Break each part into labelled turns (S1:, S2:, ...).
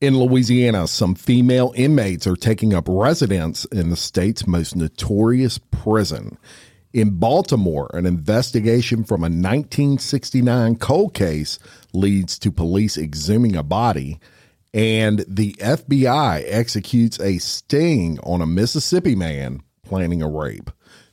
S1: In Louisiana, some female inmates are taking up residence in the state's most notorious prison. In Baltimore, an investigation from a 1969 cold case leads to police exhuming a body, and the FBI executes a sting on a Mississippi man planning a rape.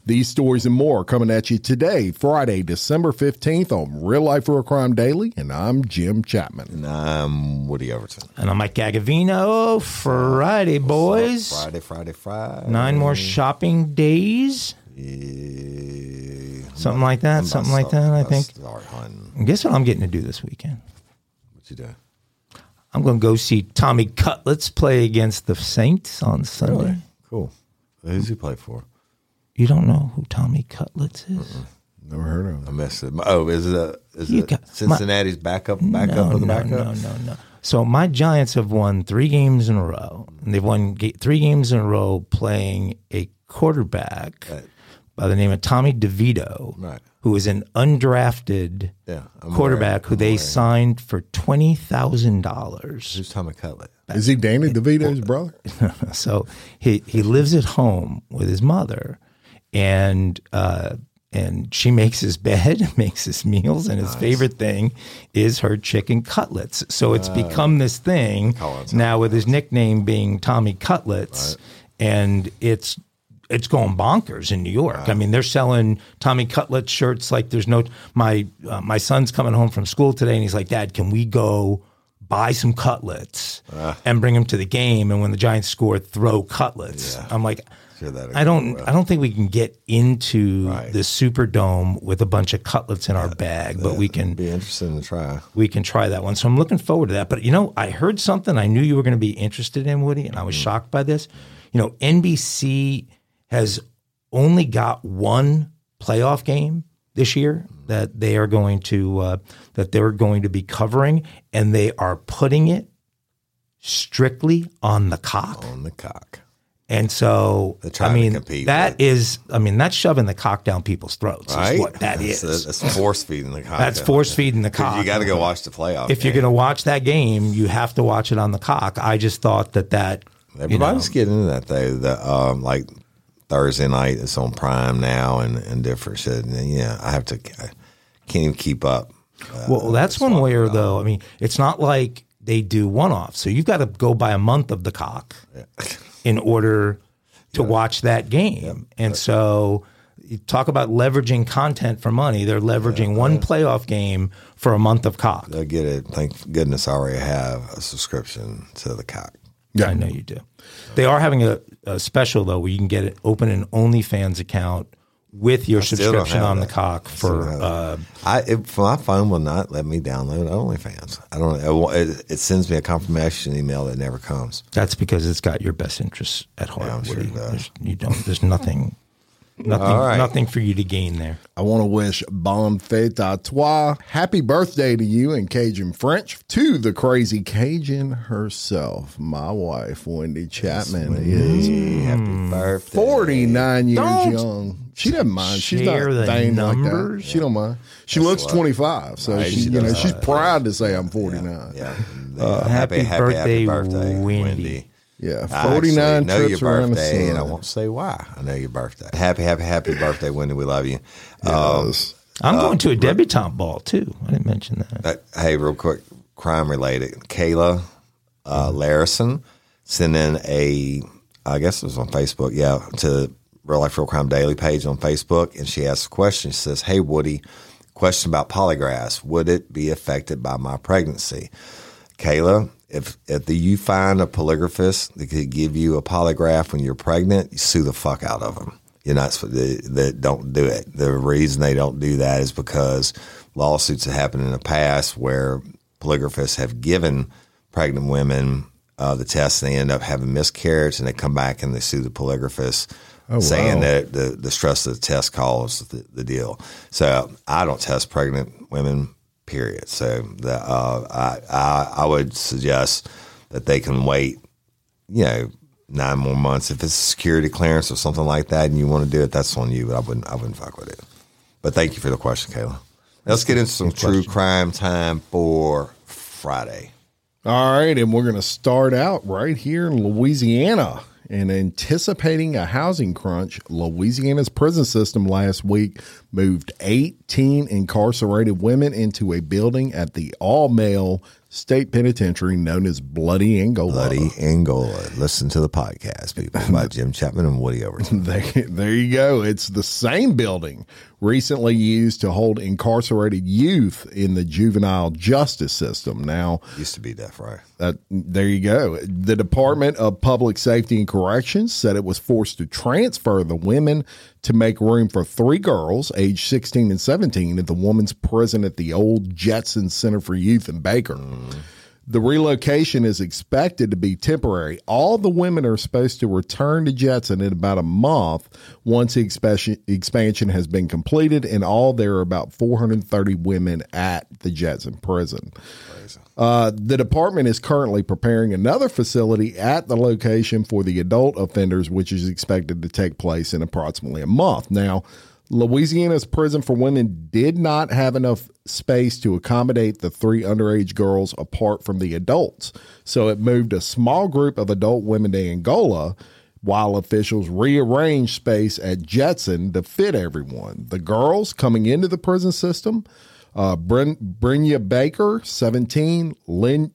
S1: These stories and more coming at you today, Friday, December 15th on Real Life Real Crime Daily, and I'm Jim Chapman.
S2: And I'm Woody Overton.
S3: And I'm Mike Agovino. Friday, boys.
S2: Friday, Friday, Friday.
S3: Nine more shopping days.
S2: Yeah.
S3: Something like that.
S2: I'm
S3: Something like that, I think. And guess what I'm getting to do this weekend?
S2: What you doing?
S3: I'm going to go see Tommy Cutlets play against the Saints on Sunday.
S2: Really? Cool. Who's he play for?
S3: You don't know who Tommy Cutlets is?
S1: Never heard of
S2: I
S1: him.
S2: missed it. Oh, is it? A, is it
S3: got-
S2: Cincinnati's backup? Backup
S3: no,
S2: of the
S3: no,
S2: backup?
S3: no, no, no. So my Giants have won three games in a row. And they've won ga- three games in a row playing a quarterback
S2: Right.
S3: by the name of Tommy DeVito,
S2: Right.
S3: who is an undrafted
S2: Yeah,
S3: quarterback who they signed for twenty thousand dollars.
S2: Who's Tommy Cutlet?
S1: Is he Danny DeVito's brother?
S3: So he he lives at home with his mother, and uh, and she makes his bed, makes his meals, and his favorite thing is her chicken cutlets. So it's become this thing now with his nickname being Tommy Cutlets, and it's. It's going bonkers in New York. I mean, they're selling Tommy Cutlet shirts like there's no. My uh, my son's coming home from school today, and he's like, "Dad, can we go buy some cutlets and bring them to the game. And when the Giants score, throw cutlets. I'm like,
S2: Sure that'd
S3: I don't,
S2: well.
S3: I don't think we can get into
S2: Right.
S3: the Superdome with a bunch of cutlets in our bag, but we can,
S2: Be interesting to try.
S3: we can try that one. So I'm looking forward to that. But you know, I heard something I knew you were going to be interested in, Woody, and I was
S2: Mm.
S3: shocked by this. You know, NBC has only got one playoff game this year that they are going to uh, that they're going to be covering, and they are putting it strictly on the cock.
S2: On the cock.
S3: And so, I mean, that
S2: with-
S3: is, I mean, that's shoving the cock down people's throats.
S2: Right?
S3: Is what that
S2: that's,
S3: is.
S2: That's force feeding the cock.
S3: That's force feeding the cock.
S2: You got to go watch the playoff.
S3: if you're going to watch that game, you have to watch it on the cock. I just thought that that you know,
S2: Everybody's getting into that though. The um, like Thursday night, it's on Prime now and, and different shit. And yeah, I have to. I can't even keep up. Uh,
S3: well, that's one where though. I mean, it's not like they do one off. So you've got to go by a month of the cock in order to watch that game. And so you talk about leveraging content for money. They're leveraging one playoff game for a month of cock.
S2: They'll get it. Thank goodness I already have a subscription to the cock. Yeah.
S3: I know you do. They are having a, a special though, where you can get it open an OnlyFans account with your
S2: don't
S3: subscription on the cock for. Uh,
S2: I it, my phone will not let me download OnlyFans. I don't. It, it, sends me a confirmation email that never comes.
S3: that's because it's got your best interests at heart.
S2: Yeah, sure.
S3: You don't. There's nothing. Nothing.
S2: All right.
S3: Nothing for you to gain there.
S1: I want to wish Bon Fete à toi. Happy birthday to you in Cajun French to the crazy Cajun herself. My wife, Wendy Chapman, is
S2: Happy birthday.
S1: 49 years
S3: Don't
S1: young. She doesn't mind. She's not
S3: share the
S1: vain like that.
S3: numbers.
S1: She don't mind. She looks 25, so
S2: Right,
S1: she,
S2: she
S1: you know
S2: does.
S1: she's proud to say I'm 49.
S2: Yeah.
S3: Uh, happy birthday, Wendy.
S1: Yeah, 49
S2: know
S1: trips
S2: your
S1: around the
S2: birthday,
S1: sun.
S2: and I won't say why. I know your birthday. Happy, happy, happy birthday, Wendy. We love you. Um,
S1: Yes.
S3: I'm going to a debutante ball too. I didn't mention that.
S2: uh, hey, real quick, crime related. Kayla uh, Larison sent in a, I guess it was on Facebook, yeah, to Real Life Real Crime Daily page on Facebook, and she asked a question. She says, "Hey Woody, question about polygraphs. Would it be affected by my pregnancy?" Kayla, if if the, you find a polygraphist that could give you a polygraph when you're pregnant, you sue the fuck out of them. You're not that don't do it. The reason they don't do that is because lawsuits have happened in the past where polygraphists have given pregnant women uh, the test and they end up having miscarriage and they come back and they sue the polygraphist oh, saying wow. that the, the stress of the test caused the, the, deal. So I don't test pregnant women, period. So the, uh, I, I, I would suggest that they can wait, you know, nine more months. If it's a security clearance or something like that and you want to do it, that's on you, but I wouldn't, I wouldn't fuck with it. But thank you for the question, Kayla. Let's get into some true crime time for Friday.
S1: All right, and we're going to start out right here in Louisiana. And anticipating a housing crunch, Louisiana's prison system last week moved 18 incarcerated women into a building at the all male state penitentiary known as Bloody Angola.
S2: Bloody Angola. Listen to the podcast, people, by Jim Chapman and Woody Overton.
S1: there, there you go. It's the same building recently used to hold incarcerated youth in the juvenile justice system. Now,
S2: used to be deaf, right?
S1: Uh, there you go. The Department of Public Safety and Corrections said it was forced to transfer the women to make room for three girls, aged 16 and 17, at the women's prison at the old Jetson Center for Youth in Baker. Mm. The relocation is expected to be temporary. All the women are supposed to return to Jetson in about a month once the expansion has been completed, and all there are about 430 women at the Jetson prison. Uh, the department is currently preparing another facility at the location for the adult offenders, which is expected to take place in approximately a month. Now, Louisiana's prison for women did not have enough space to accommodate the three underage girls apart from the adults. So it moved a small group of adult women to Angola while officials rearranged space at Jetson to fit everyone. The girls coming into the prison system uh, Bren, Brenya Baker, 17, Lin,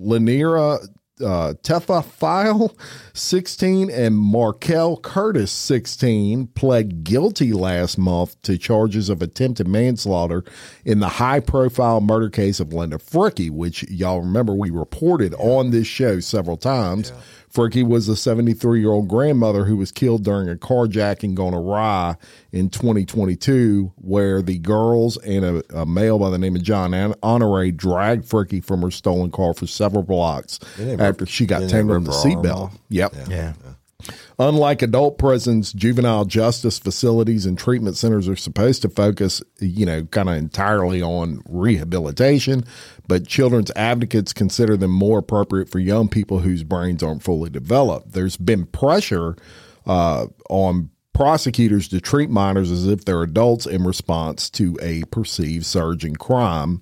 S1: Laniera uh, Tefa 16, and Markel Curtis, 16, pled guilty last month to charges of attempted manslaughter in the high profile murder case of Linda Frickey, which y'all remember we reported on this show several times. Yeah. Frickey was a 73 year old grandmother who was killed during a carjacking gone awry in 2022, where the girls and a, a male by the name of John Honore dragged Frickey from her stolen car for several blocks after she got tangled in the seatbelt. Yep.
S3: yeah. yeah.
S1: Unlike adult prisons, juvenile justice facilities and treatment centers are supposed to focus, you know, kind of entirely on rehabilitation, but children's advocates consider them more appropriate for young people whose brains aren't fully developed. There's been pressure uh, on prosecutors to treat minors as if they're adults in response to a perceived surge in crime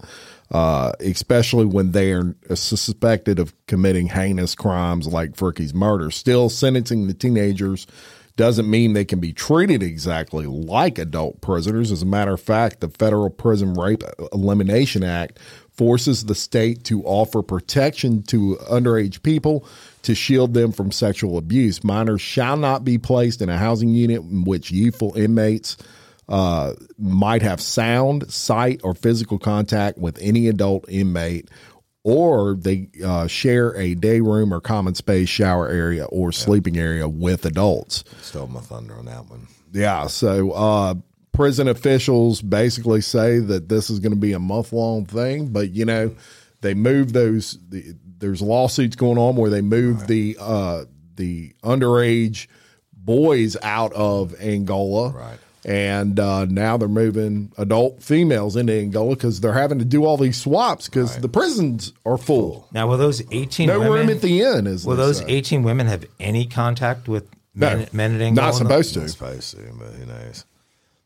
S1: uh, especially when they are suspected of committing heinous crimes like Frickey's murder. Still, sentencing the teenagers doesn't mean they can be treated exactly like adult prisoners. As a matter of fact, the Federal Prison Rape Elimination Act forces the state to offer protection to underage people to shield them from sexual abuse. Minors shall not be placed in a housing unit in which youthful inmates uh, might have sound, sight, or physical contact with any adult inmate, or they uh, share a day room or common space, shower area, or sleeping area with adults.
S2: Stole my thunder on that one.
S1: Yeah. So, uh, prison officials basically say that this is going to be a month long thing, but you know, they move those. The, there's lawsuits going on where they move right. the uh, the underage boys out of Angola.
S2: Right
S1: and uh, now they're moving adult females into Angola because they're having to do all these swaps because right. the prisons are full.
S3: Now, will those eighteen
S1: no
S3: women,
S1: room at the end? Is
S3: will those say. eighteen women have any contact with men,
S1: no,
S3: men at Angola?
S1: Not supposed to.
S2: Not supposed to, but who knows?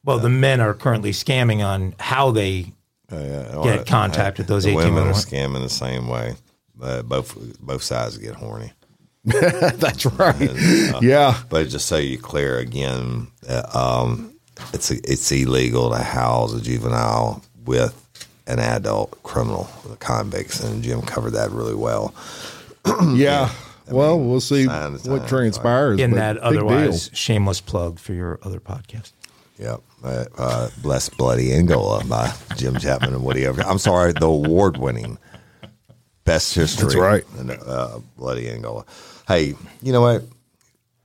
S3: Well, yeah. the men are currently scamming on how they oh, yeah. get contact with those
S2: the
S3: eighteen
S2: women.
S3: women
S2: are scamming the same way. Uh, both both sides get horny.
S1: That's right. And, uh, yeah.
S2: But just so you clear again, uh, um, it's a, it's illegal to house a juvenile with an adult criminal, with a convict, and Jim covered that really well.
S1: yeah.
S2: I
S1: Well,
S2: mean,
S1: we'll see
S2: sign the
S1: what transpires.
S3: In that otherwise
S1: deal.
S3: shameless plug for your other podcast.
S2: Yep. Uh, uh, Bless Bloody Angola by Jim Chapman and Woody Overton. I'm sorry, the award winning best history.
S1: That's right.
S2: in, uh, Bloody Angola. Hey, you know what?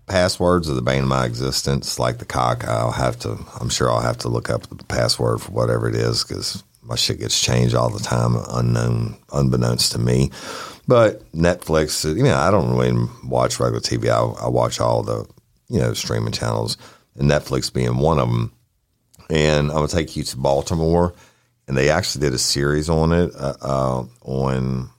S2: Passwords are the bane of my existence. Like the cock, I'll have to, I'm sure I'll have to look up the password for whatever it is because my shit gets changed all the time, unknown, unbeknownst to me. But Netflix, you know, I don't really watch regular TV. I, I watch all the, you know, streaming channels, and Netflix being one of them and I'm gonna take you to Baltimore, and they actually did a series on it uh, uh, on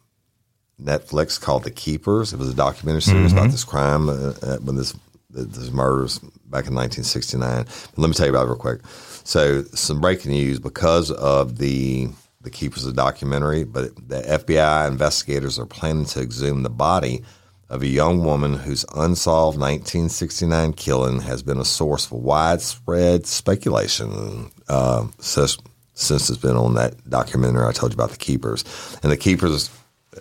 S2: Netflix called The Keepers. It was a documentary series about this crime uh, uh, when this this murders back in 1969. But let me tell you about it real quick. So some breaking news because of the the Keepers of documentary, but the FBI investigators are planning to exhume the body of a young woman whose unsolved 1969 killing has been a source for widespread speculation uh, since, since it's been on that documentary I told you about the Keepers. And the Keepers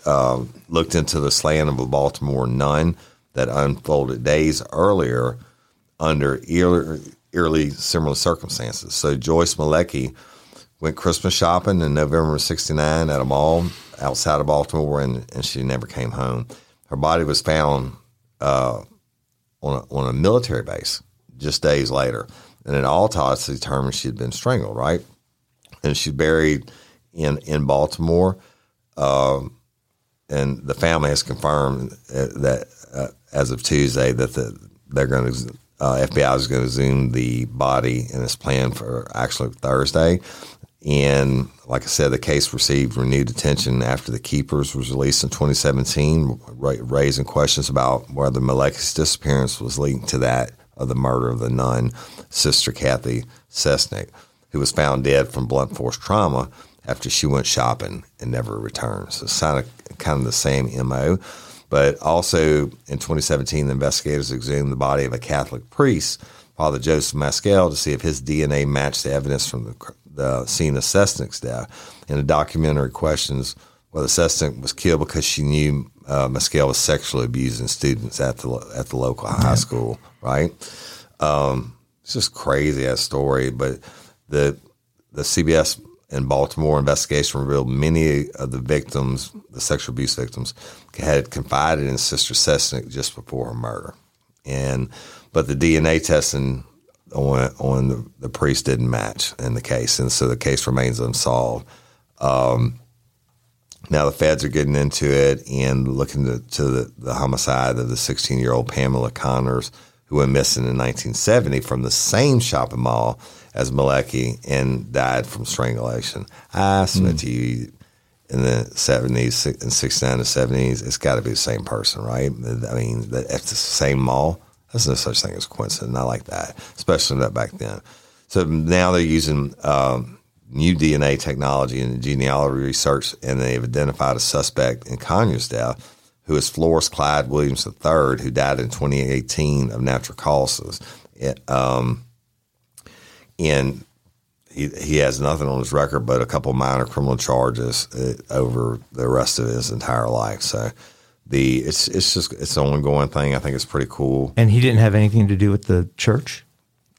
S2: uh, looked into the slaying of a Baltimore nun that unfolded days earlier under eerily, eerily similar circumstances. So Joyce Malecki went Christmas shopping in November of 69 at a mall outside of Baltimore, and, and she never came home. Her body was found uh, on, a, on a military base just days later. And an autopsy determined she had been strangled, right? And she's buried in, in Baltimore. Um, and the family has confirmed uh, that uh, as of Tuesday that the, they're going to uh, FBI is going to zoom the body and it's planned for actually Thursday. And like I said, the case received renewed attention after The Keepers was released in 2017, ra- raising questions about whether Malecki's disappearance was linked to that of the murder of the nun, Sister Cathy Cesnik, who was found dead from blunt force trauma after she went shopping and never returned. So it's kind of, kind of the same MO. But also in 2017, the investigators exhumed the body of a Catholic priest, Father Joseph Maskell, to see if his DNA matched the evidence from the, the scene of Cesnik's death. And the documentary questions whether Cesnik was killed because she knew uh, Maskell was sexually abusing students at the at the local high school. Right? Um, it's just crazy that story. But the the CBS in Baltimore investigation revealed many of the victims, the sexual abuse victims, had confided in Sister Cesnik just before her murder. And but the DNA testing on on the, the priest didn't match in the case, and so the case remains unsolved. Um, now the feds are getting into it and looking to, to the, the homicide of the 16 year old Pamela Conyers, who went missing in 1970 from the same shopping mall as Malecki and died from strangulation. I submit to you, in the 70s and 69 to 70s, it's got to be the same person, right? I mean, if it's the same mall, there's no such thing as coincidence. Not like that, especially not back then. So now they're using um, new DNA technology and genealogy research, and they've identified a suspect in Conyers' death who is Flores Clyde Williams III, who died in 2018 of natural causes. It, um, and he, he has nothing on his record but a couple minor criminal charges uh, over the rest of his entire life. So the it's it's just it's an ongoing thing. I think it's pretty cool.
S3: And he didn't have anything to do with the church.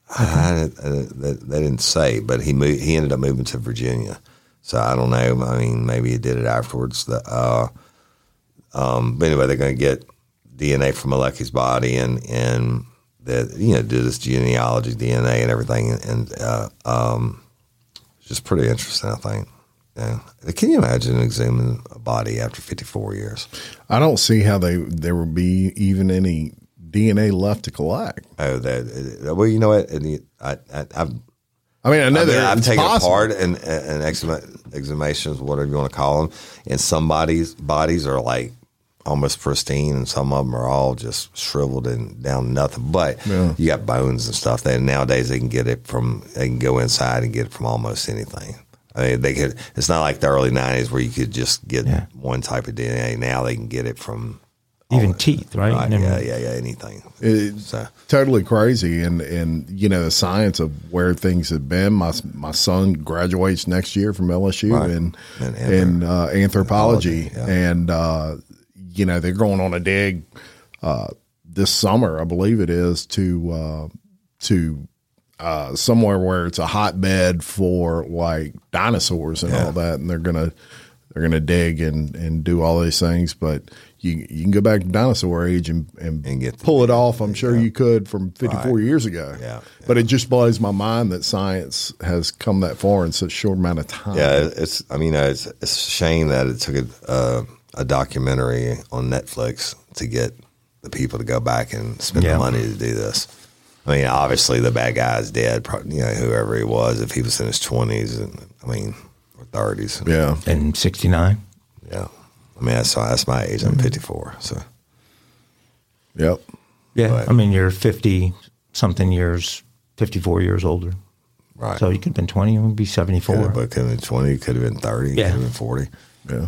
S2: I, I, they, they didn't say, but he moved, he ended up moving to Virginia. So I don't know. I mean, maybe he did it afterwards. The, uh, um, but anyway, they're going to get DNA from Malecki's body and and that you know do this genealogy DNA and everything, and uh, um, it's just pretty interesting. I think. Yeah. Can you imagine exhuming a body after 54 years?
S1: I don't see how they there would be even any DNA left to collect.
S2: Oh, that well, you know what? And I, I, I've
S1: I mean, I know
S2: I mean,
S1: that
S2: I've taken
S1: possible.
S2: part in, in exhuma- exhumations, whatever you want to call them, and some bodies bodies are like almost pristine, and some of them are all just shriveled and down to nothing. But
S1: Yeah.
S2: you got bones and stuff. That nowadays they can get it from they can go inside and get it from almost anything. I mean, they could. It's not like the early '90s where you could just get
S3: Yeah.
S2: one type of DNA. Now they can get it from
S3: Even
S2: all-
S3: teeth, right?
S2: Right, yeah, yeah, yeah. Anything.
S1: It's
S2: So
S1: totally crazy, and and you know the science of where things have been. My my son graduates next year from LSU
S2: Right.
S1: in
S2: In
S1: in,
S2: anthrop-
S1: uh, anthropology,
S2: yeah.
S1: and uh, you know they're going on a dig uh, this summer, I believe it is, to uh, to uh, somewhere where it's a hotbed for like dinosaurs and all that, and they're gonna they're gonna dig and and do all these things. But you you can go back to dinosaur age and and,
S2: And get
S1: pull it off. I'm sure you could from 54
S2: Right.
S1: years ago.
S2: Yeah,
S1: but it just blows my mind that science has come that far in such a short amount of time.
S2: Yeah, it's. I mean, it's it's a shame that it took a uh, a documentary on Netflix to get the people to go back and spend
S3: Yeah.
S2: the money to do this. I mean, obviously the bad guy's dead. pro- You know, whoever he was, if he was in his twenties, and I mean, or thirties.
S1: yeah.
S3: And 69.
S2: yeah. I mean, that's that's my age. I'm mm-hmm. 54. So
S1: Yep.
S3: Yeah.
S2: Right.
S3: I mean, you're 50 something years, 54 years older.
S2: right.
S3: So you could have been 20, you would be 74.
S2: Yeah, but could have been 20, could have been 30,
S3: Yeah.
S2: could have been 40.
S1: Yeah.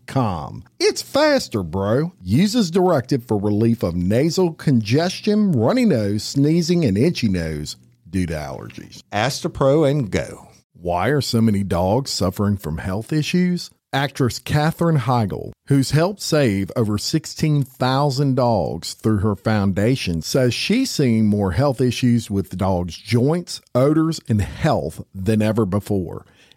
S1: It's faster, bro. Uses directed for relief of nasal congestion, runny nose, sneezing, and itchy nose due to allergies.
S2: Astepro and go.
S1: Why are so many dogs suffering from health issues? Actress Katherine Heigl, who's helped save over 16,000 dogs through her foundation, says she's seeing more health issues with dogs' joints, odors, and health than ever before.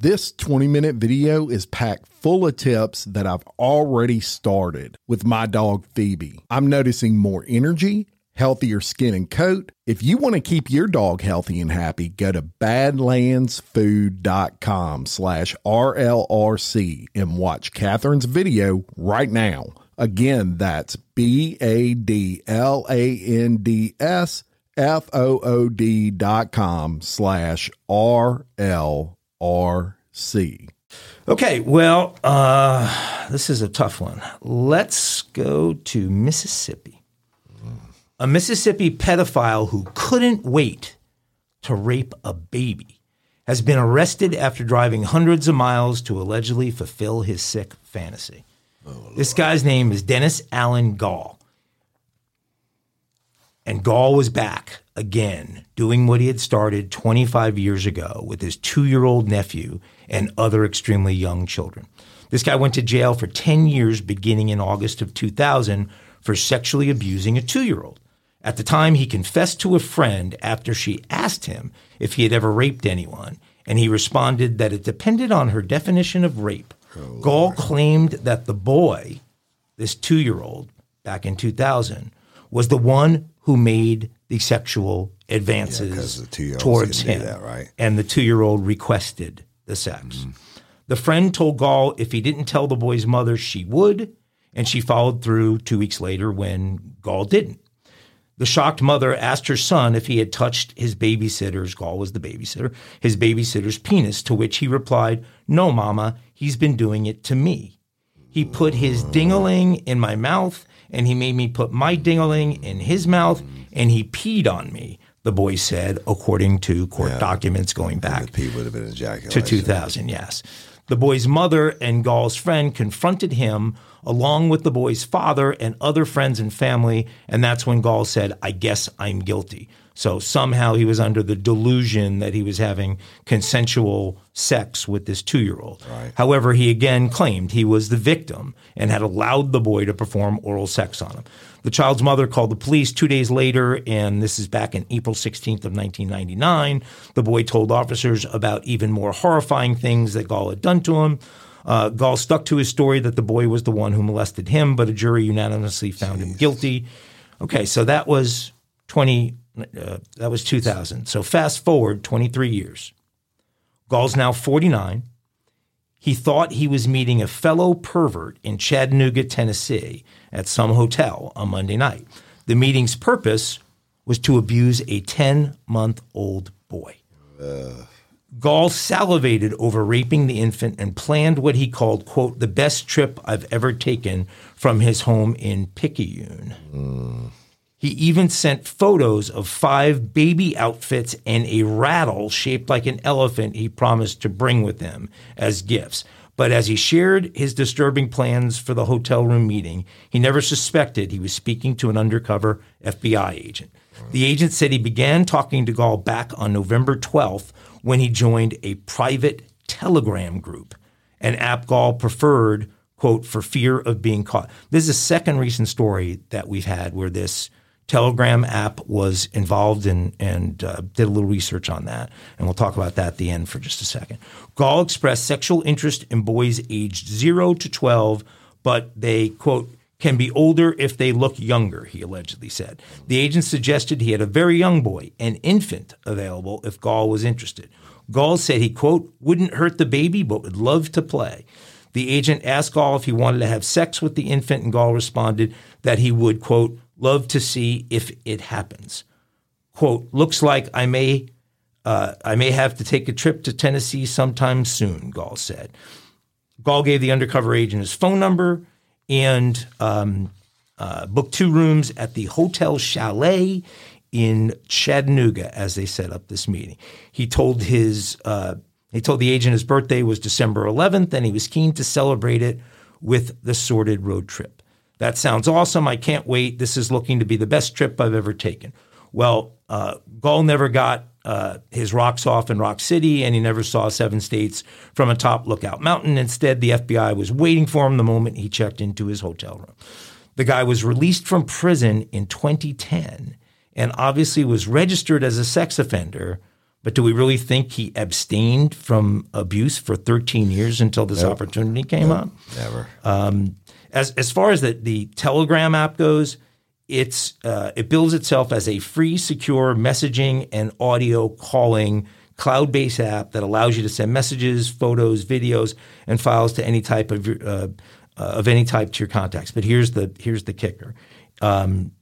S1: This 20 minute video is packed full of tips that I've already started with my dog Phoebe. I'm noticing more energy, healthier skin and coat. If you want to keep your dog healthy and happy, go to badlandsfood.com slash RLRC and watch Katherine's video right now. Again, that's B A D L A N D S F O O D dot com slash R L R C.
S3: Okay, well, uh, this is a tough one. Let's go to Mississippi. A Mississippi pedophile who couldn't wait to rape a baby has been arrested after driving hundreds of miles to allegedly fulfill his sick fantasy. this guy's name is Dennis Allen Gall. And Gall was back again doing what he had started 25 years ago with his two year old nephew and other extremely young children. This guy went to jail for 10 years beginning in August of 2000 for sexually abusing a two year old. At the time, he confessed to a friend after she asked him if he had ever raped anyone, and he responded that it depended on her definition of rape. Oh, Gall claimed that the boy, this two year old, back in 2000 was the one who made the sexual
S2: Yeah,
S3: advances
S2: the
S3: towards him.
S2: that, right?
S3: And the two year old requested the sex. The friend told Gall if he didn't tell the boy's mother, she would. And she followed through two weeks later when Gall didn't. The shocked mother asked her son if he had touched his babysitter's, Gall was the babysitter, his babysitter's penis, to which he replied, No, mama, he's been doing it to me. He put his dingaling in my mouth and he made me put my dingaling in his mouth and he peed on me, the boy said, according to court documents going back
S2: The pee would have been ejaculation.
S3: to 2000, yes. The boy's mother and Gall's friend confronted him along with the boy's father and other friends and family, and that's when Gall said, I guess I'm guilty. So somehow he was under the delusion that he was having consensual sex with this two year old. However, he again claimed he was the victim and had allowed the boy to perform oral sex on him. The child's mother called the police two days later, and this is back in April 16th of 1999. The boy told officers about even more horrifying things that Gall had done to him. Uh, Gall stuck to his story that the boy was the one who molested him, but a jury unanimously found him guilty. Okay, so that was 20. Uh, that was 2000. So fast forward 23 years. Gall's now 49. He thought he was meeting a fellow pervert in Chattanooga, Tennessee, at some hotel on Monday night. The meeting's purpose was to abuse a 10 month old boy. Gall salivated over raping the infant and planned what he called, quote, the best trip I've ever taken from his home in Picayune. He even sent photos of five baby outfits and a rattle shaped like an elephant he promised to bring with him as gifts. But as he shared his disturbing plans for the hotel room meeting, he never suspected he was speaking to an undercover FBI agent. The agent said he began talking to Gall back on November 12th when he joined a private Telegram group, an app Gall preferred, quote, for fear of being caught. This is a second recent story that we've had where this Telegram app was involved in and uh, did a little research on that. And we'll talk about that at the end for just a second. Gall expressed sexual interest in boys aged 0 to 12, but they, quote, can be older if they look younger, he allegedly said. The agent suggested he had a very young boy, an infant, available if Gall was interested. Gall said he, quote, wouldn't hurt the baby, but would love to play. The agent asked Gall if he wanted to have sex with the infant, and Gall responded that he would, quote, love to see if it happens. Quote, looks like I may uh, I may have to take a trip to Tennessee sometime soon, Gall said. Gall gave the undercover agent his phone number and um, uh, booked two rooms at the Hotel Chalet in Chattanooga as they set up this meeting. He told his uh, he told the agent his birthday was December 11th, and he was keen to celebrate it with the sordid road trip. That sounds awesome. I can't wait. This is looking to be the best trip I've ever taken. Well, uh, Gall never got uh, his rocks off in Rock City, and he never saw seven states from a top lookout mountain. Instead, the FBI was waiting for him the moment he checked into his hotel room. The guy was released from prison in 2010 and obviously was registered as a sex offender. But do we really think he abstained from abuse for 13 years until this opportunity came up?
S2: Never.
S3: As as far as the, the Telegram app goes, it's uh, it builds itself as a free, secure messaging and audio calling cloud-based app that allows you to send messages, photos, videos, and files to any type of uh, uh, of any type to your contacts. But here's the here's the kicker. Um,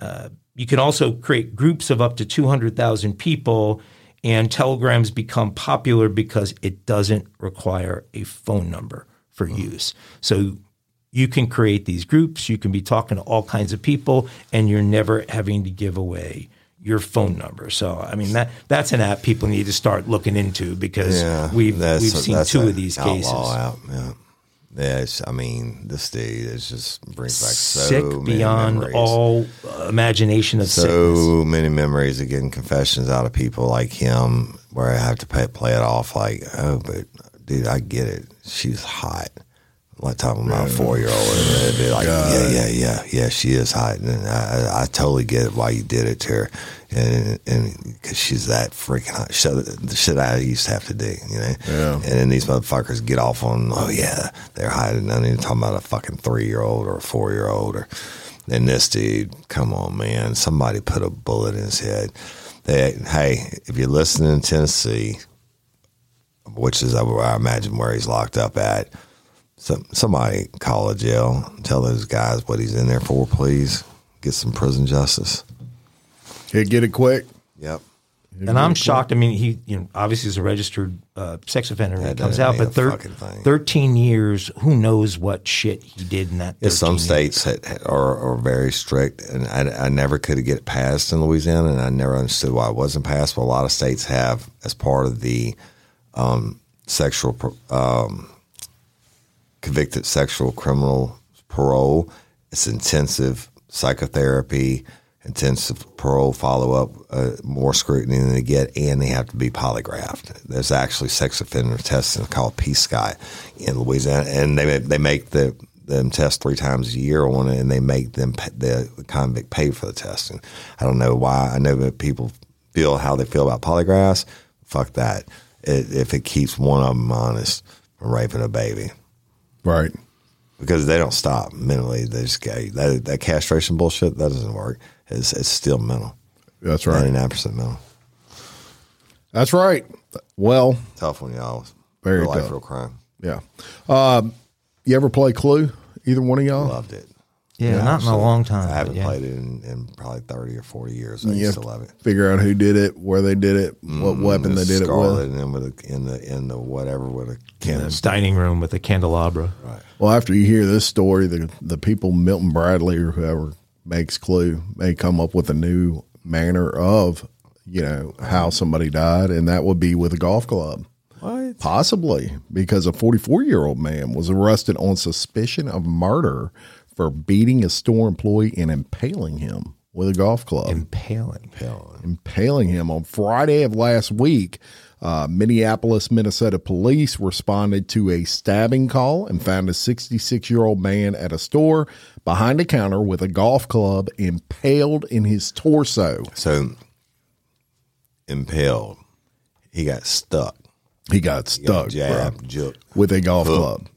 S3: uh, you can also create groups of up to 200,000 people, and Telegrams become popular because it doesn't require a phone number for use. So you can create these groups, you can be talking to all kinds of people, and you're never having to give away your phone number. So I mean that that's an app people need to start looking into because
S2: Yeah,
S3: we've we've seen two of these cases.
S2: Out, yeah. It's, I mean, this dude is just brings back so
S3: Sick beyond
S2: memories.
S3: all imagination of sickness.
S2: so many memories of getting confessions out of people like him where I have to pay, play it off like, oh, but dude, I get it. She's hot. Like talking about a four year old, and they'd be like, yeah, yeah, yeah, yeah, she is hot, and I, I totally get it why you did it to her, and and because she's that freaking hot. Shit, the shit I used to have to do, you know.
S1: Yeah.
S2: And then these motherfuckers get off on, oh yeah, they're hot, and I'm even talking about a fucking three year old or a four year old or And this dude, come on, man, somebody put a bullet in his head. They, hey, if you're listening in Tennessee, which is I imagine where he's locked up at, some, somebody call a jail, tell those guys what he's in there for, please. Get some prison justice.
S1: Hey, get it quick.
S2: Yep.
S3: And I'm shocked. I mean, he you know obviously is a registered uh, sex offender. when
S2: That
S3: he comes out, but thir- 13 years. Who knows what shit he did in that?
S2: Yeah, some
S3: years.
S2: states had- are, are very strict, and I, I never could get it passed in Louisiana, and I never understood why it wasn't passed. But a lot of states have, as part of the um, sexual um, convicted sexual criminal parole, it's intensive psychotherapy, intensive parole follow up, uh, more scrutiny than they get, and they have to be polygraphed. There's actually sex offender testing called Peace PSCI in Louisiana, and they they make the them test three times a year on it, and they make them the convict pay for the testing. I don't know why. I know that people feel how they feel about polygraphs. Fuck that. It, if it keeps one of them honest from raping a baby
S1: Right.
S2: because they don't stop mentally. They just go that, that castration bullshit that doesn't work. It's it's still mental.
S1: That's right.
S2: Ninety nine percent mental.
S1: That's right. Well,
S2: Tough one, y'all.
S1: Very
S2: real life,
S1: tough.
S2: real crime.
S1: yeah. Um, you ever play Clue? Either one of y'all?
S2: Loved it.
S3: Yeah, not in a long time.
S2: I haven't
S3: yeah.
S2: played it in, in probably thirty or forty years. I
S1: You
S2: used
S1: have
S2: to love it.
S1: Figure out who did it, where they did it, what mm, weapon they
S2: The
S1: did it with.
S2: and then with a, in the in the whatever with a
S3: in dining room with a candelabra.
S1: Well, after you hear this story, the the people Milton Bradley or whoever makes Clue may come up with a new manner of you know how somebody died, and that would be with a golf club.
S2: What?
S1: Possibly because a 44 year old man was arrested on suspicion of murder for beating a store employee and impaling him with a golf club.
S3: Impaling.
S1: impaling impaling him on Friday of last week. Uh, Minneapolis, Minnesota police responded to a stabbing call and found a 66 year old man at a store behind a counter with a golf club impaled in his torso.
S2: So impaled. He got stuck.
S1: He got
S2: He got
S1: stuck bro,
S2: jabbed, juked,
S1: with a golf club,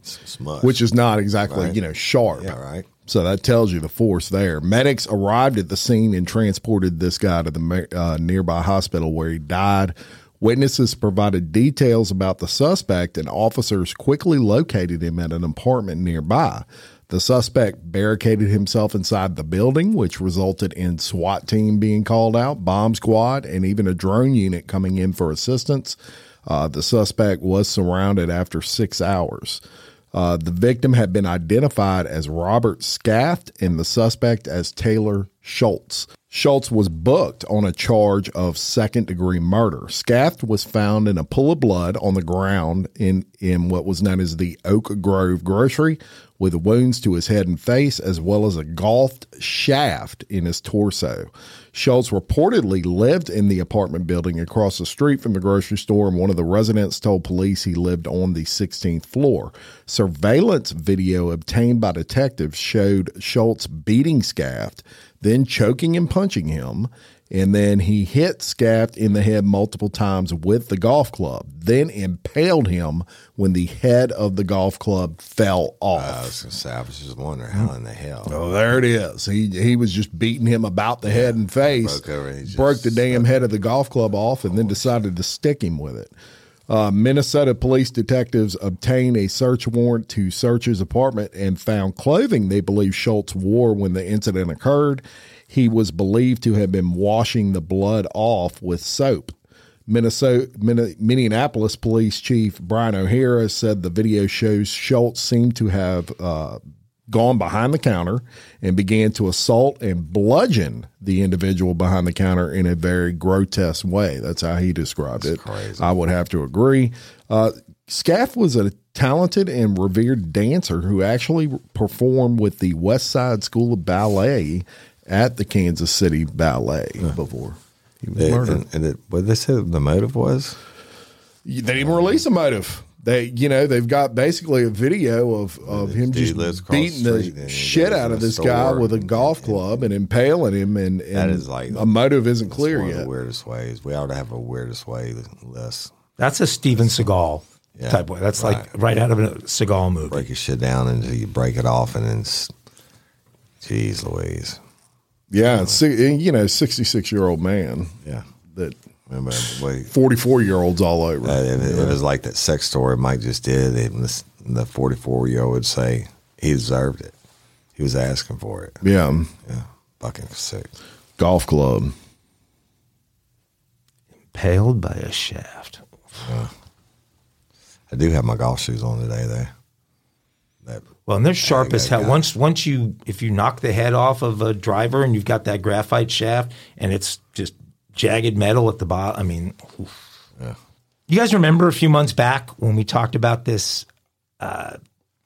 S1: which is not exactly,
S2: Right.
S1: you know, sharp.
S2: yeah, right.
S1: So that tells you the force there. Medics arrived at the scene and transported this guy to the uh, nearby hospital where he died. Witnesses provided details about the suspect, and officers quickly located him at an apartment nearby. The suspect barricaded himself inside the building, which resulted in SWAT team being called out, bomb squad, and even a drone unit coming in for assistance. Uh, the suspect was surrounded after six hours. Uh, the victim had been identified as Robert Scaft and the suspect as Taylor Schultz. Schultz was booked on a charge of second degree murder. Scaft was found in a pool of blood on the ground in, in what was known as the Oak Grove grocery with wounds to his head and face, as well as a golfed shaft in his torso. Schultz reportedly lived in the apartment building across the street from the grocery store, and one of the residents told police he lived on the 16th floor. Surveillance video obtained by detectives showed Schultz beating Scaft, then choking and punching him. And then he hit Scaft in the head multiple times with the golf club, then impaled him when the head of the golf club fell off.
S2: I was say, I was just wondering how in the hell.
S1: Oh, there it is. He he was just beating him about the head and face.
S2: Broke over and
S1: broke the damn head of the golf club off, and then decided to stick him with it. Uh, Minnesota police detectives obtained a search warrant to search his apartment and found clothing they believe Schultz wore when the incident occurred. He was believed to have been washing the blood off with soap. Minnesota, Minneapolis Police Chief Brian O'Hara said the video shows Schultz seemed to have uh, gone behind the counter and began to assault and bludgeon the individual behind the counter in a very grotesque way. That's how he described it.
S2: crazy.
S1: I would have to agree. Uh, Scaff was a talented and revered dancer who actually performed with the West Side School of Ballet at the Kansas City Ballet before he was
S2: It-
S1: murdered.
S2: and, and it, what they said the motive was?
S1: They didn't even release a motive. They, you know, they've got basically a video of, of him just beating
S2: the
S1: the,
S2: street and he
S1: shit out of this guy with a golf
S2: and-
S1: club and impaling him, and, and
S2: That is like
S1: a motive isn't
S2: It's
S1: clear
S2: one of
S1: yet.
S2: the weirdest ways. We ought to have a weirdest way list.
S3: That's a Steven Seagal
S2: Yeah,
S3: type way. That's like
S2: right.
S3: right out of a Seagal movie.
S2: Break your shit down until you break it off, and then s- Jeez Louise.
S1: Yeah, it's, si- you know, sixty six year old man
S2: Yeah.
S1: that
S2: Remember, wait,
S1: forty four year olds all over.
S2: uh, it, it was like that sex story Mike just did. And this, the 44 year old would say he deserved it. He was asking for it.
S1: yeah,
S2: Yeah. Fucking sick.
S1: golf club.
S3: Impaled by a shaft.
S2: I do have my golf shoes on today, though. That,
S3: Well, and they're sharp as hell. Once once you if you knock the head off of a driver and you've got that graphite shaft and it's just jagged metal at the bottom. I mean.
S2: Yeah.
S3: you guys remember a few months back when we talked about this uh,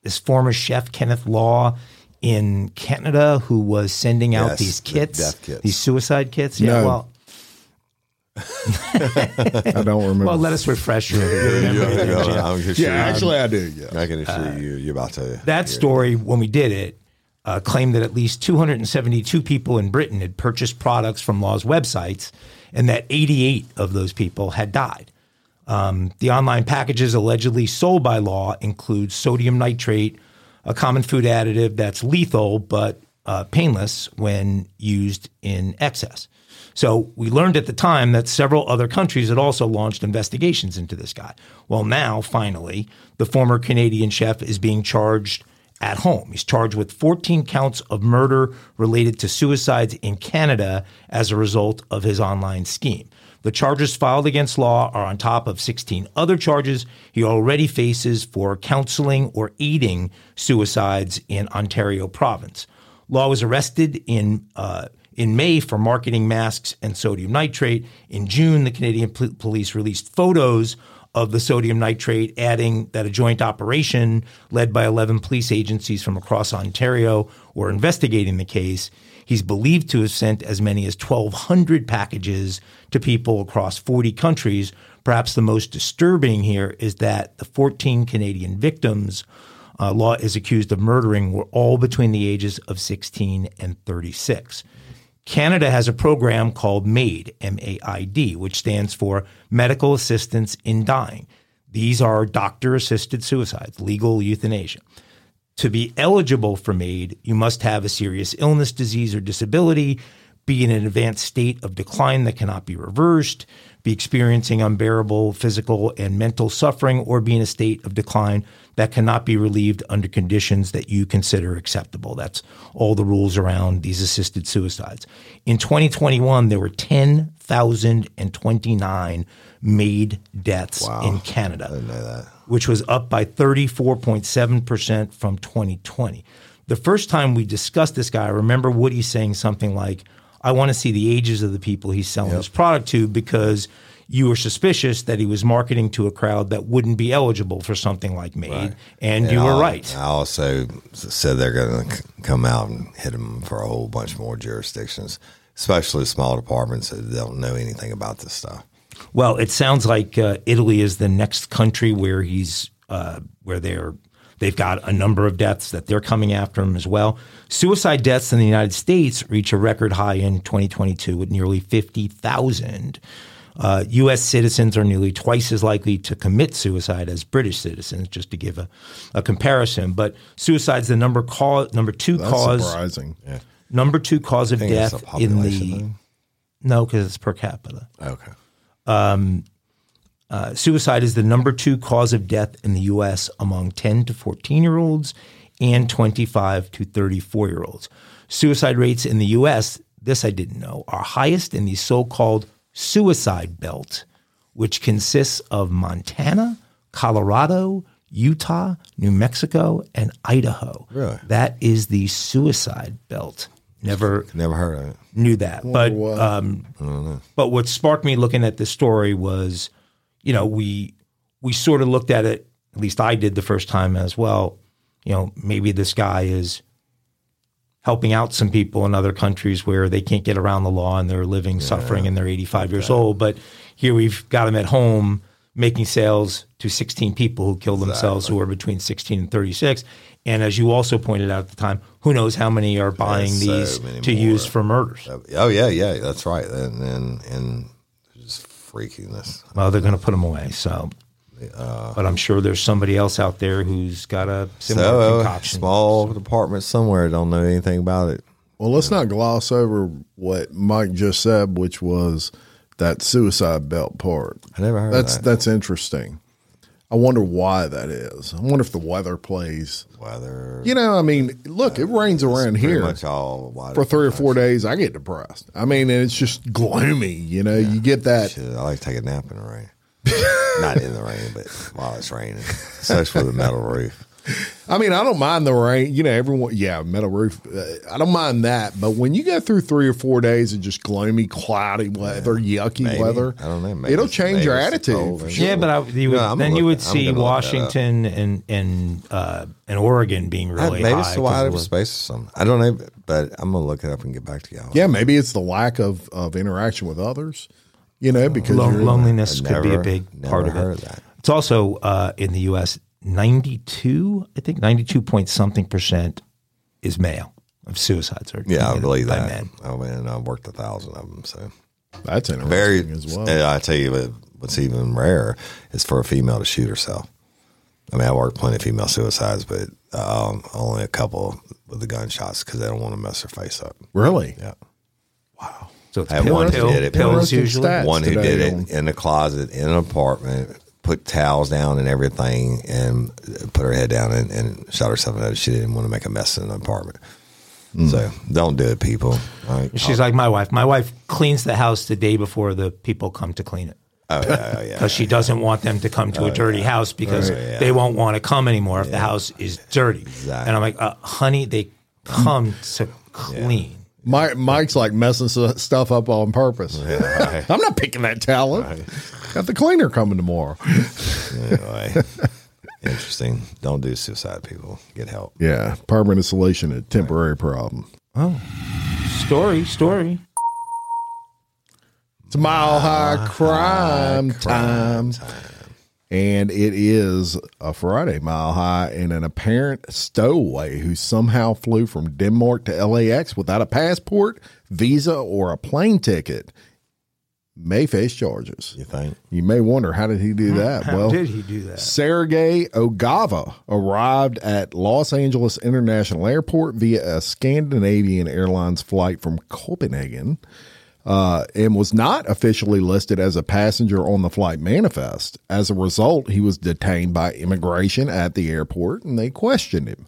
S3: this former chef Kenneth Law in Canada who was sending out
S2: Yes,
S3: these
S2: the
S3: kits,
S2: death kits.
S3: these suicide kits. Yeah,
S1: No.
S3: well,
S1: I don't remember.
S3: well, let us refresh your, your memory. there, Jim.
S2: I'm
S1: yeah, actually, I do. Yeah,
S2: I can assure you, you're about to.
S3: That story, when we did it, uh, claimed that at least 272 people in Britain had purchased products from Law's websites, and that 88 of those people had died. Um, the online packages allegedly sold by Law include sodium nitrate, a common food additive that's lethal but uh, painless when used in excess. So we learned at the time that several other countries had also launched investigations into this guy. Well, now, finally, the former Canadian chef is being charged at home. He's charged with 14 counts of murder related to suicides in Canada as a result of his online scheme. The charges filed against Law are on top of 16 other charges he already faces for counseling or aiding suicides in Ontario province. Law was arrested in uh, in May for marketing masks and sodium nitrate. In June, the Canadian pol- police released photos of the sodium nitrate, adding that a joint operation led by 11 police agencies from across Ontario were investigating the case. He's believed to have sent as many as 1,200 packages to people across 40 countries. Perhaps the most disturbing here is that the 14 Canadian victims uh, Law is accused of murdering were all between the ages of 16 and 36. Canada has a program called MAID, M A I D, which stands for Medical Assistance in Dying. These are doctor assisted suicides, legal euthanasia. To be eligible for MAID, you must have a serious illness, disease, or disability, be in an advanced state of decline that cannot be reversed, be experiencing unbearable physical and mental suffering, or be in a state of decline that cannot be relieved under conditions that you consider acceptable. That's all the rules around these assisted suicides. In 2021, there were 10,029 MAID deaths in Canada
S2: I didn't know that.
S3: which was up by 34.7% from 2020. The first time we discussed this guy, I remember Woody saying something like, I want to see the ages of the people he's selling his product to because you were suspicious that he was marketing to a crowd that wouldn't be eligible for something like MAID. And, you were
S2: I-
S3: right.
S2: I also said they're going to come out and hit him for a whole bunch more jurisdictions, especially small departments that don't know anything about this stuff.
S3: Well, it sounds like uh, Italy is the next country where he's uh, where they're they've got a number of deaths that they're coming after them as well. Suicide deaths in the United States reach a record high in 2022 with nearly 50,000. Uh, U.S. citizens are nearly twice as likely to commit suicide as British citizens, just to give a, a comparison. But suicide's the number cause, number two
S1: That's
S3: cause,
S1: surprising.
S3: number two cause of
S2: I think it's
S3: death in the
S2: thing.
S3: no, because it's per capita.
S2: Okay.
S3: Suicide is the number two cause of death in the U.S. among 10 to 14 year olds and 25 to 34 year olds. Suicide rates in the U.S., this I didn't know, are highest in the so called suicide belt, which consists of Montana, Colorado, Utah, New Mexico, and Idaho.
S2: Really?
S3: That is the suicide belt. Never
S2: Never heard of it.
S3: knew that. But um, but what sparked me looking at this story was, you know, we we sort of looked at it. At least I did the first time as well. You know, maybe this guy is helping out some people in other countries where they can't get around the law and they're living suffering and they're 85 years old. But here we've got him at home making sales to 16 people who killed themselves who are between 16 and 36. And as you also pointed out at the time, who knows how many are buying
S2: so
S3: these
S2: many
S3: to
S2: more.
S3: use for murders?
S2: Oh yeah, yeah, that's right. And and and freakiness.
S3: Well, they're going to put them away. So but I'm sure there's somebody else out there who's got a similar
S2: So, uh,
S3: concoction.
S2: small department somewhere don't know anything about it.
S1: Well, let's not gloss over what Mike just said, which was that suicide belt part.
S2: I never heard
S1: that's
S2: that.
S1: that's interesting. I wonder why that is. I wonder if the weather plays.
S2: Weather.
S1: You know, I mean, look, it rains around
S2: pretty
S1: here
S2: much all
S1: for three or four days. I get depressed. I mean, and it's just gloomy. You know, you get that.
S2: Shit, I like to take a nap in the rain. Not in the rain, but while it's raining. Especially with a metal roof.
S1: I mean, I don't mind the rain. You know, everyone, yeah, metal roof. Uh, I don't mind that. But when you go through three or four days of just gloomy, cloudy weather, yucky
S2: Maybe.
S1: weather,
S2: I don't know. Maybe
S1: it'll change
S2: maybe
S1: your attitude.
S2: cold
S1: for
S2: and-
S1: sure.
S3: Yeah, but I, you would,
S2: No,
S3: then
S2: gonna
S3: you would
S2: I'm
S3: see
S2: gonna look that up.
S3: Washington and and uh, and Oregon being really
S2: maybe
S3: high.
S2: it's the
S3: 'cause
S2: wide
S3: of
S2: open space or something. I don't know, but I'm gonna look it up and get back to y'all.
S1: Yeah, maybe it's the lack of, of interaction with others. You know, because
S3: Lon- loneliness
S2: I've
S3: could be a big part of it.
S2: of that.
S3: It's also uh, in the U.S. Ninety-two, I think, ninety-two point something percent is male of suicides are
S2: Yeah, I believe that.
S3: men.
S2: I mean, I worked a thousand of them, so
S1: that's interesting
S2: very.
S1: as well.
S2: and I tell you, what's even rarer is for a female to shoot herself. I mean, I worked plenty of female suicides, but um, only a couple with the gunshots because they don't want to mess their face up.
S1: really?
S2: Yeah. Wow.
S3: So it's
S2: I had
S3: pill,
S2: one who did it.
S3: pills
S1: Interesting
S3: usually.
S2: one who did it in the closet in an apartment, put towels down and everything, and put her head down and, and shot herself in the head. She didn't want to make a mess in the apartment.
S1: Hmm.
S2: So don't do it, people. All right?
S3: She's like my wife. My wife cleans the house the day before the people come to clean it.
S2: oh yeah, oh, yeah.
S3: because she doesn't want them to come to a dirty house because
S2: yeah.
S3: they won't want to come anymore if the house is dirty.
S2: Exactly.
S3: And I'm like, uh, honey, they come to clean.
S1: Mike, Mike's like messing stuff up on purpose. I'm not picking that towel. up. Got the cleaner coming tomorrow.
S2: Anyway, interesting. Don't do suicide, people. Get help.
S1: Yeah, permanent solution a temporary problem.
S3: Oh, story, story.
S1: It's mile high crime time. And it is a Friday mile high, and an apparent stowaway who somehow flew from Denmark to LAX without a passport, visa, or a plane ticket may face charges.
S2: You think?
S1: You may wonder how did he do that?
S3: How
S1: well,
S3: did he do that?
S1: Sergei Ogava arrived at Los Angeles International Airport via a Scandinavian Airlines flight from Copenhagen uh, and was not officially listed as a passenger on the flight manifest. As a result, he was detained by immigration at the airport and they questioned him.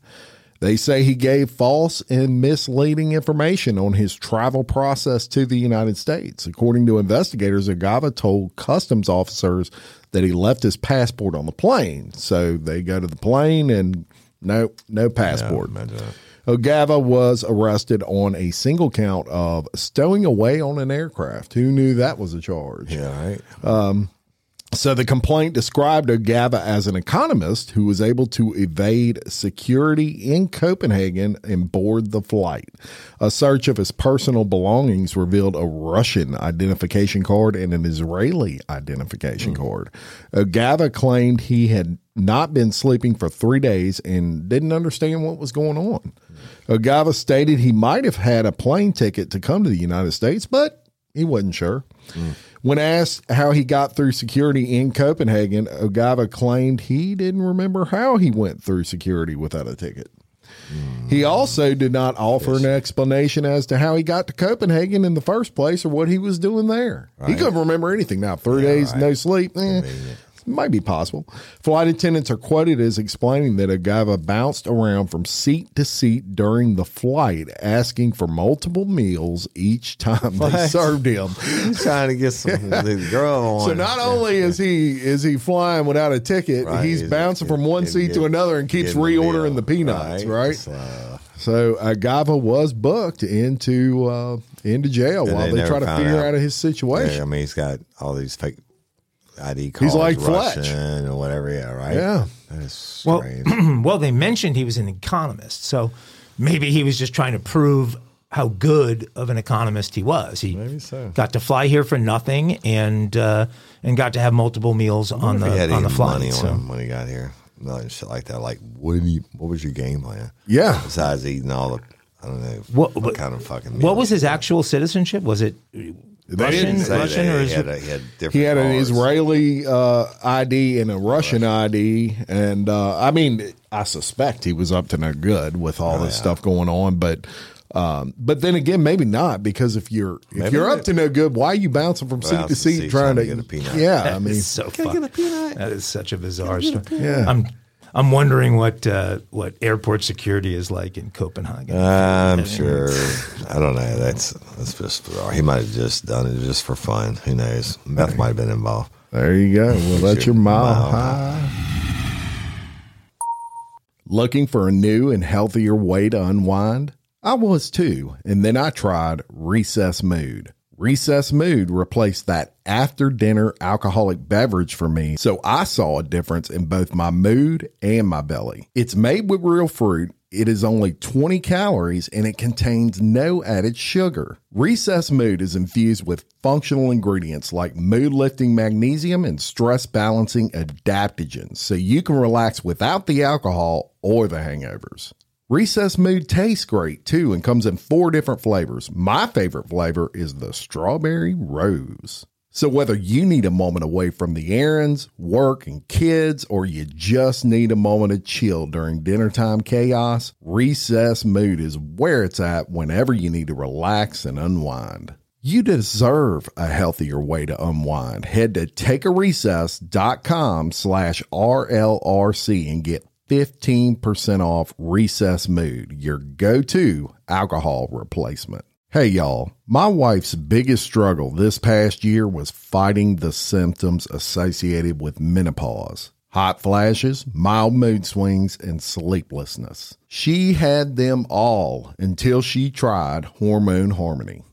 S1: They say he gave false and misleading information on his travel process to the United States. According to investigators, Agava told customs officers that he left his passport on the plane. So they go to the plane and no, no passport.
S2: That.
S1: Ogava was arrested on a single count of stowing away on an aircraft. Who knew that was a charge?
S2: Yeah, right.
S1: Um, So the complaint described Ogava as an economist who was able to evade security in Copenhagen and board the flight. A search of his personal belongings revealed a Russian identification card and an Israeli identification hmm. card. Ogava claimed he had not been sleeping for three days and didn't understand what was going on. Ogava stated he might have had a plane ticket to come to the United States, but he wasn't sure. Hmm. When asked how he got through security in Copenhagen, Ogava claimed he didn't remember how he went through security without a ticket. He also did not offer an explanation as to how he got to Copenhagen in the first place or what he was doing there. He couldn't remember anything. Now, three days, no sleep, eh, might be possible. Flight attendants are quoted as explaining that Agava bounced around from seat to seat during the flight, asking for multiple meals each time they served him.
S2: He's trying to get some girl on.
S1: So not only is he is he flying without a ticket,
S2: Right,
S1: he's
S2: he's-
S1: bouncing from one seat to another and keeps reordering the peanuts, right?
S2: So, uh,
S1: So Agava was booked into uh, into jail
S2: And
S1: while
S2: they
S1: they, try to figure
S2: out.
S1: out his
S2: yeah, I mean, he's got all these fake ID cards,
S1: like Fletch.
S2: Russian or whatever. Yeah, right.
S1: Yeah.
S2: that is
S3: Well,
S2: strange.
S3: well, they mentioned he was an economist, so maybe he was just trying to prove how good of an economist he was. He
S2: Maybe so.
S3: got to fly here for nothing and uh, and got to have multiple meals on
S2: If he
S3: the
S2: had
S3: on the flight.
S2: money on
S3: so.
S2: him when he got here, nothing shit like that. Like, what did you? What was your game plan?
S1: Yeah.
S2: Besides eating all the, I don't know,
S3: What-
S2: what,
S3: what-
S2: kind of fucking.
S3: What was his actual citizenship? Was it
S1: They
S3: Russian,
S1: didn't
S2: Say
S3: Russian,
S2: that
S3: or
S2: he
S3: is
S2: had,
S3: it?
S2: a, he had different.
S1: He had an
S2: cars.
S1: Israeli uh, ID and a Russian ID, and uh, I mean, I suspect he was up to no good with all this stuff going on. But, um, but then again, maybe not because if you're if
S2: Maybe
S1: you're up to no good, why are you bouncing from seat to seat,
S2: seat
S1: trying,
S2: trying
S1: to,
S2: to get a peanut.
S1: Yeah, I
S3: That
S1: mean,
S3: is so fun. That is such a bizarre story.
S1: Yeah.
S3: I'm I'm wondering what uh, what airport security is like in Copenhagen.
S2: I'm sure. I don't know. That's that's just bizarre. He might have just done it just for fun. Who knows? Meth might have been involved.
S1: There you go. Well, that's your mile
S2: Mile
S1: high. Looking for a new and healthier way to unwind? I was too, and then I tried Recess Mood. Recess Mood replaced that after dinner alcoholic beverage for me, so I saw a difference in both my mood and my belly. It's made with real fruit. It is only 20 calories and it contains no added sugar. Recess Mood is infused with functional ingredients like mood lifting magnesium and stress balancing adaptogens, so you can relax without the alcohol or the hangovers. Recess Mood tastes great too and comes in four different flavors. My favorite flavor is the strawberry rose. So, whether you need a moment away from the errands, work, and kids, or you just need a moment of chill during dinner time chaos, Recess Mood is where it's at whenever you need to relax and unwind. You deserve a healthier way to unwind. Head to takearecess.com slash RLRC and get 15% off Recess Mood, your go to alcohol replacement. Hey, y'all. My wife's biggest struggle this past year was fighting the symptoms associated with menopause hot flashes, mild mood swings, and sleeplessness. She had them all until she tried Hormone Harmony.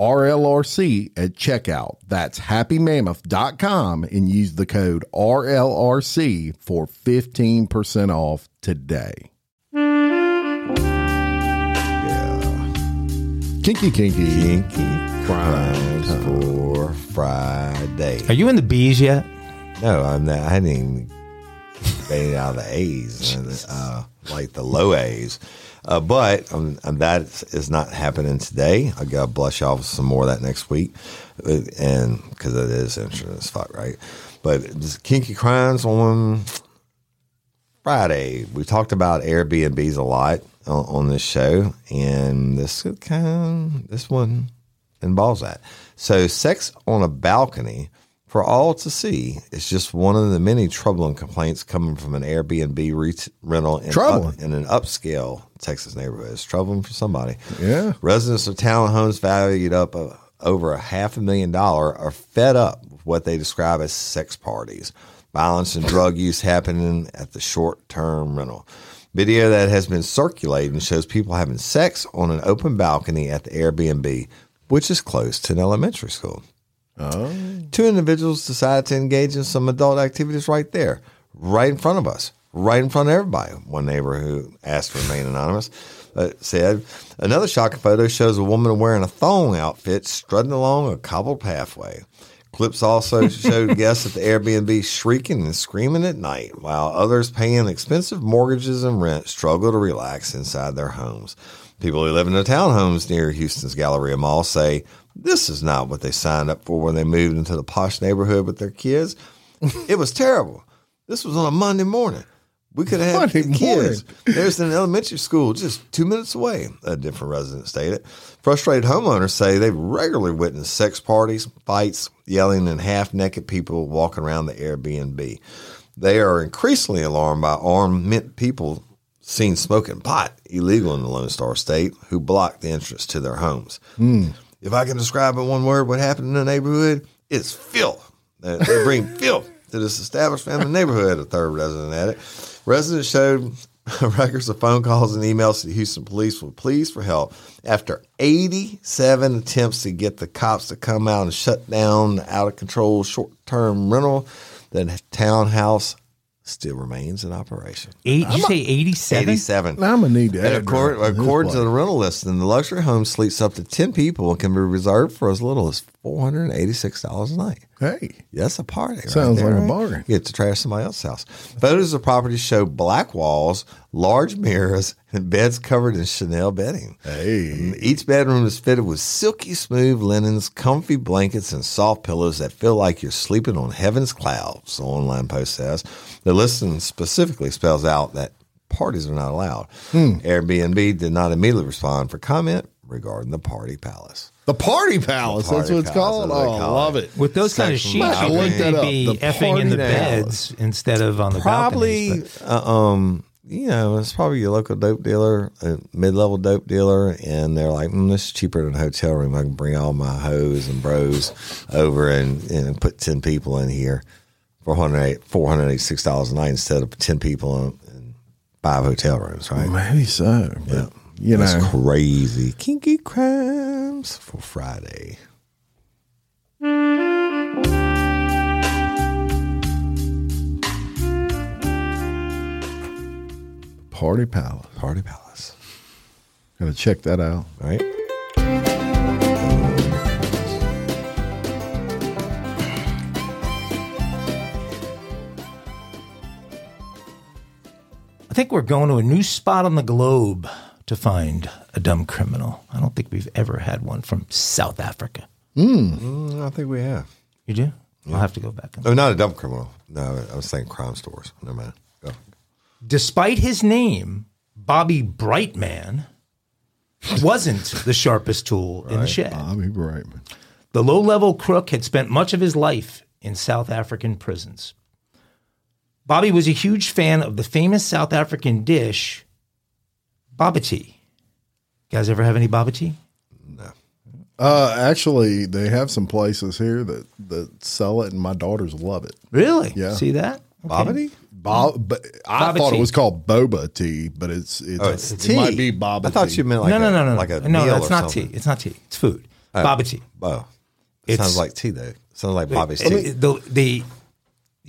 S1: RLRC at checkout. That's happymammoth.com and use the code RLRC for 15% off today.
S2: Yeah.
S1: Kinky Kinky.
S2: Kinky crimes for Friday.
S3: Are you in the bees yet?
S2: No, I'm not. I hadn't even made it out of the A's, and, uh, like the low A's. Uh, but um, that is not happening today. I got to blush off some more of that next week, Uh, and because it is interesting as fuck, right? But kinky crimes on Friday. We talked about Airbnbs a lot on, on this show, and this kind this one involves that. So, sex on a balcony for all to see is just one of the many troubling complaints coming from an Airbnb re- rental in, up, in an upscale Texas neighborhood. It's troubling for somebody.
S1: Yeah.
S2: Residents of townhomes valued up uh, over a half a million dollar are fed up with what they describe as sex parties, violence and drug use happening at the short term rental. Video that has been circulating shows people having sex on an open balcony at the Airbnb, which is close to an elementary school. Two individuals decided to engage in some adult activities right there, right in front of us, right in front of everybody. One neighbor who asked to remain anonymous uh, said, Another shocking photo shows a woman wearing a thong outfit strutting along a cobbled pathway. Clips also showed guests at the Airbnb shrieking and screaming at night, while others paying expensive mortgages and rent struggle to relax inside their homes. People who live in the townhomes near Houston's Galleria Mall say this is not what they signed up for when they moved into the posh neighborhood with their kids. it was terrible. This was on a Monday morning. We could have had kids. There's an elementary school just two minutes away, a different resident stated. Frustrated homeowners say they've regularly witness sex parties, fights, yelling, and half naked people walking around the Airbnb. They are increasingly alarmed by armed people seen smoking pot illegal in the Lone Star State who blocked the entrance to their homes. Hmm. If I can describe in one word what happened in the neighborhood, it's filth. They they bring filth to this established family neighborhood, a third resident added. Residents showed records of phone calls and emails to the Houston police with pleas for help after 87 attempts to get the cops to come out and shut down the out of control short term rental. The townhouse still remains in operation.
S3: Eight, you say 87?
S2: 87.
S1: I'm gonna need to.
S2: And
S1: add
S2: according,
S1: that
S2: according to the rental listing, the luxury home sleeps up to 10 people and can be reserved for as little as $486 a night.
S1: hey,
S2: That's a party. right
S1: Sounds
S2: there,
S1: like a
S2: right?
S1: bargain.
S2: You get to trash somebody else's house. Photos of property show black walls, large mirrors, and beds covered in Chanel bedding.
S1: hey,
S2: Each bedroom is fitted with silky smooth linens, comfy blankets, and soft pillows that feel like you're sleeping on heaven's clouds, the online post says. The listing specifically spells out that parties are not allowed.
S1: Hmm.
S2: Airbnb did not immediately respond for comment regarding the party palace.
S1: the party palace.
S2: The
S1: that's
S2: party
S1: what it's
S2: palace,
S1: called. Oh, I love
S2: it.
S1: it.
S3: With those kind of sheets,
S2: five.
S3: you
S2: Look
S1: that
S3: they'd
S1: up.
S3: be
S1: The
S3: effing in the
S1: party
S3: beds instead of on the
S2: Probably,
S3: balconies. but-
S2: uh, um, you know, it's probably your local dope dealer, a mid-level dope dealer, and they're like, mm, "This is cheaper than a hotel room. I can bring all my hoes and bros over and, and put ten people in here for four hundred eighty-six dollars a night instead of ten people in, five hotel rooms." Right?
S1: Maybe so, but you
S2: That's
S1: know,
S2: crazy. Kinky crimes for Friday.
S1: party palace.
S2: Party Palace.
S1: Gotta check that out.
S2: Right?
S3: Think we're going to a new spot on the globe to find a dumb criminal. I don't think we've ever had one from South Africa.
S2: Mm, I think we have.
S3: You do? I'll have to go back. and
S2: Oh, not a dumb criminal. No, I was saying crime stores. No man. Go.
S3: Despite his name, Bobby Brightman wasn't the sharpest tool in the shed.
S1: Bobby Brightman.
S3: The low level crook had spent much of his life in South African prisons. Bobby was a huge fan of the famous South African dish, bobotie. guys ever have any bobotie?
S1: Uh, actually, they have some places here that that sell it, and my daughters love it.
S3: Really?
S1: Yeah.
S3: See that? Okay.
S2: Bobbity?
S1: Bob, but I
S3: Boba
S1: thought
S3: tea.
S1: it was called boba tea, but it's it's,
S2: Oh, it's
S1: it
S2: tea.
S1: might be boba.
S2: I thought
S1: tea.
S2: you meant like
S3: no, no,
S2: a,
S3: no, no,
S2: like a
S3: no.
S2: meal
S3: That's
S2: or
S3: not
S2: something.
S3: tea. It's not tea. It's food. bobotie.
S2: Oh, it
S3: It's-
S2: sounds like tea though. Sounds like Bobby's tea.
S3: It- the the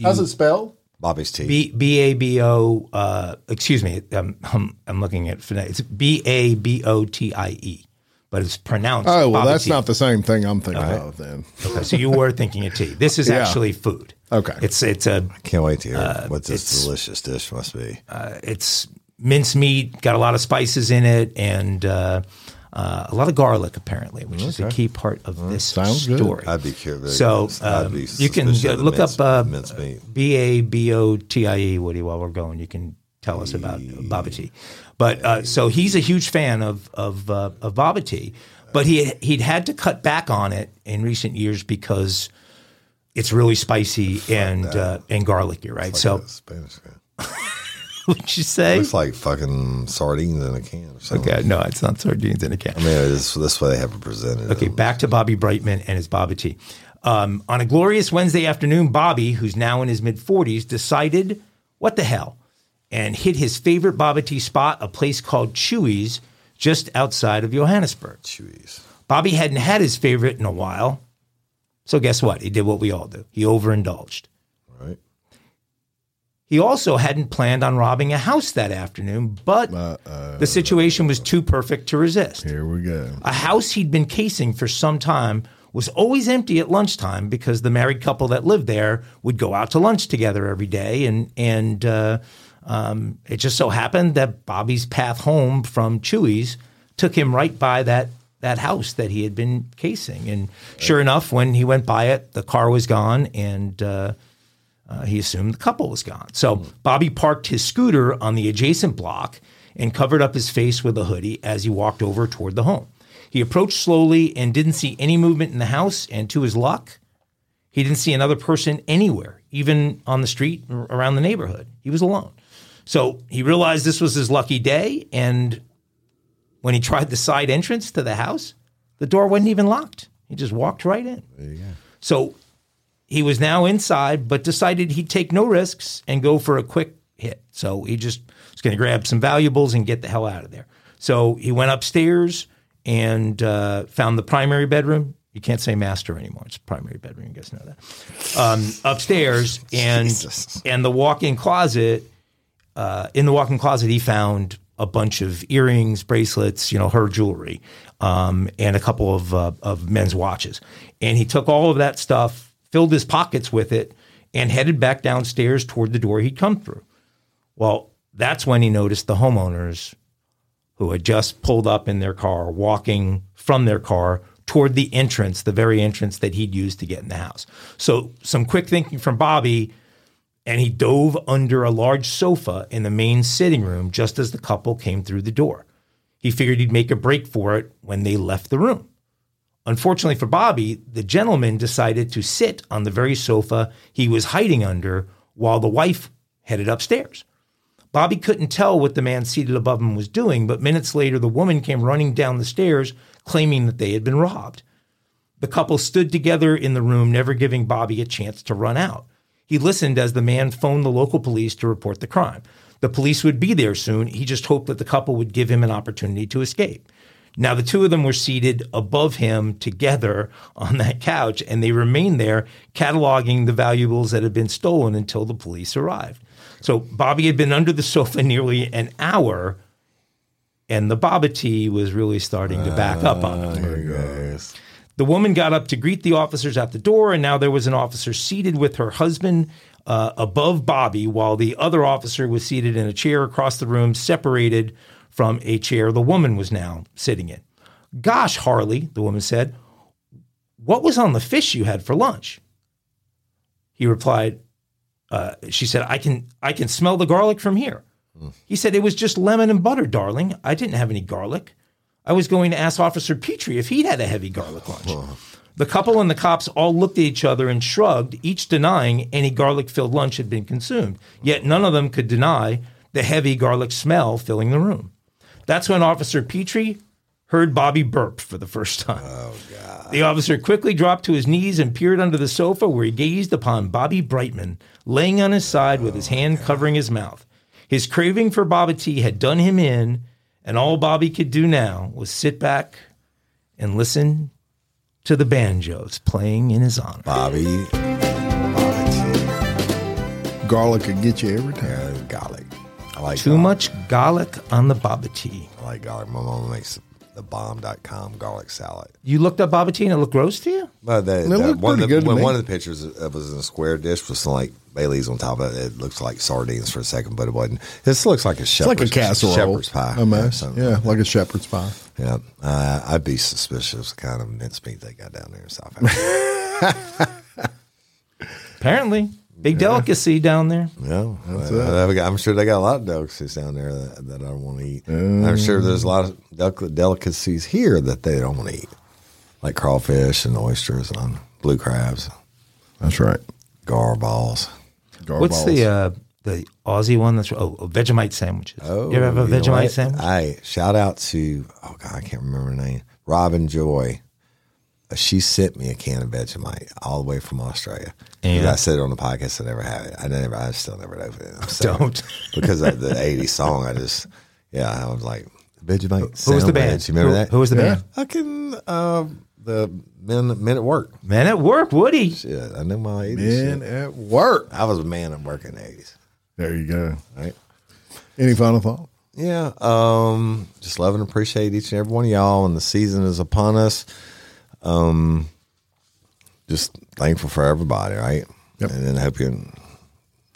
S1: How's it spelled?
S2: Bobby's tea.
S3: B B A B O. Uh, excuse me. I'm, I'm I'm looking at. It's B A B O T I E, but it's pronounced.
S1: Oh well,
S3: baba
S1: that's
S3: tea.
S1: not the same thing I'm thinking of. Then
S3: Okay, so you were thinking of tea. This is
S1: Yeah.
S3: actually food.
S1: Okay.
S3: It's it's a
S2: Can't wait to hear
S3: Uh,
S2: what this delicious dish must be.
S3: it's minced meat, got a lot of spices in it, and uh, a lot of garlic apparently, which is a key part of this
S1: sounds good.
S3: story.
S2: I'd be curious.
S3: So um,
S2: be
S3: you can uh, look
S2: mince-
S3: up uh,
S2: mincemeat.
S3: B A B O T I E, Woody, while we're going. You can tell us about bobotie. But uh, so he's a huge fan of of, uh, of bobotie, but he he'd had to cut back on it in recent years because it's really spicy and uh, and garlicky, right? so
S2: Spanish guy.
S3: would you say?
S2: Looks like fucking sardines in a can or something.
S3: Okay, no, it's not sardines in a can.
S2: I mean, this this way they have it presented.
S3: Okay, back to Bobby Brightman and his bobotie. Um, on a glorious Wednesday afternoon, Bobby, who's now in his mid 40s, decided, what the hell, and hit his favorite bobotie spot, a place called Chewy's, just outside of Johannesburg.
S2: Chewies.
S3: Bobby hadn't had his favorite in a while. So guess what? He did what we all do. He overindulged. He also hadn't planned on robbing a house that afternoon, but the situation was too perfect to resist.
S1: here we go.
S3: a house he'd been casing for some time was always empty at lunchtime because the married couple that lived there would go out to lunch together every day, and and uh, um, it just so happened that Bobby's path home from Chewy's took him right by that that house that he had been casing, and sure enough, when he went by it, the car was gone, and uh, uh, he assumed the couple was gone. So Bobby parked his scooter on the adjacent block and covered up his face with a hoodie as he walked over toward the home. He approached slowly and didn't see any movement in the house. And to his luck, he didn't see another person anywhere, even on the street or around the neighborhood. He was alone. So he realized this was his lucky day. And when he tried the side entrance to the house, the door wasn't even locked. He just walked right in. So he was now inside, but decided he'd take no risks and go for a quick hit. So he just was going to grab some valuables and get the hell out of there. So he went upstairs and uh, found the primary bedroom. You can't say master anymore; it's primary bedroom. You guys know that. Um, upstairs and
S2: Jesus.
S3: and the walk-in closet. Uh, in the walk-in closet, he found a bunch of earrings, bracelets, you know, her jewelry, um, and a couple of uh, of men's watches. And he took all of that stuff, filled his pockets with it, and headed back downstairs toward the door he'd come through. Well, that's when he noticed the homeowners who had just pulled up in their car, walking from their car toward the entrance, the very entrance that he'd used to get in the house. So, some quick thinking from Bobby, and he dove under a large sofa in the main sitting room just as the couple came through the door. He figured he'd make a break for it when they left the room. Unfortunately for Bobby, the gentleman decided to sit on the very sofa he was hiding under while the wife headed upstairs. Bobby couldn't tell what the man seated above him was doing, but minutes later, the woman came running down the stairs claiming that they had been robbed. The couple stood together in the room, never giving Bobby a chance to run out. He listened as the man phoned the local police to report the crime. The police would be there soon. He just hoped that the couple would give him an opportunity to escape. Now, the two of them were seated above him together on that couch, and they remained there cataloging the valuables that had been stolen until the police arrived. So, Bobby had been under the sofa nearly an hour, and the bobotie was really starting to back up on him.
S2: Yes.
S3: The woman got up to greet the officers at the door, and now there was an officer seated with her husband uh, above Bobby, while the other officer was seated in a chair across the room, separated from a chair the woman was now sitting in. Gosh, Harley, the woman said, what was on the fish you had for lunch? He replied, uh, she said, I can, I can smell the garlic from here. He said, it was just lemon and butter, darling. I didn't have any garlic. I was going to ask Officer Petrie if he'd had a heavy garlic lunch. The couple and the cops all looked at each other and shrugged, each denying any garlic filled lunch had been consumed. Yet none of them could deny the heavy garlic smell filling the room. That's when Officer Petrie heard Bobby burp for the first time. Oh, God. The officer quickly dropped to his knees and peered under the sofa where he gazed upon Bobby Brightman laying on his side with his oh, hand covering his mouth. His craving for bobotie had done him in, and all Bobby could do now was sit back and listen to the banjos playing in his honor.
S2: Bobby. Bobby
S1: Garlic could get you every time.
S2: Garlic. I like
S3: Too
S2: garlic.
S3: much garlic on the bobotie.
S2: I like garlic. My mom makes the bomb.com garlic salad.
S3: You looked up bobotie and it looked gross to you?
S2: But the,
S1: It
S2: the-
S1: looked
S2: one, of
S1: pretty
S2: the,
S1: good to
S2: when
S1: me.
S2: one of the pictures it was in a square dish with some like Bailey's on top of it. It looks like sardines for a second, but it wasn't. This looks like a
S1: It's
S2: shepherd's,
S1: like a casserole.
S2: shepherd's pie.
S1: Almost.
S2: something.
S1: Yeah, like a shepherd's pie.
S2: Yeah. Uh, I'd be suspicious of the kind of mincemeat they got down there in South Africa.
S3: Apparently. Big delicacy down there.
S2: Yeah, uh, I'm sure they got a lot of delicacies down there that, that I don't want to eat. I'm sure there's a lot of delic- delicacies here that they don't want to eat, like crawfish and oysters and blue crabs,
S1: That's right.
S2: gar balls.
S1: Gar
S3: What's
S1: balls.
S3: the uh, the Aussie one that's oh Vegemite sandwiches?
S2: Oh,
S3: you ever have a
S2: you know
S3: Vegemite sandwich?
S2: Hey, shout out to oh god, I can't remember her name. Robin Joy. She sent me a can of Vegemite all the way from Australia.
S3: Yeah.
S2: I said it on the podcast. I never have it. I never. I still never opened it. I'm sorry.
S3: Don't.
S2: because of the '80s song. I just yeah. I was like Vegemite.
S3: Who was the
S2: sandwich.
S3: band?
S2: You remember
S3: Who-
S2: that?
S3: Who was the
S1: Yeah.
S3: band?
S2: I can. Uh, the men men at work.
S3: Man at work, Woody.
S2: Shit, I knew my '80s.
S1: Men
S2: shit.
S1: at work.
S2: I was a man at work in the '80s.
S1: There you go.
S2: Right.
S1: Any final thought?
S2: Yeah. Um, just love and appreciate each and every one of y'all. And the season is upon us. Um, just thankful for everybody, right?
S1: Yep.
S2: And then hope you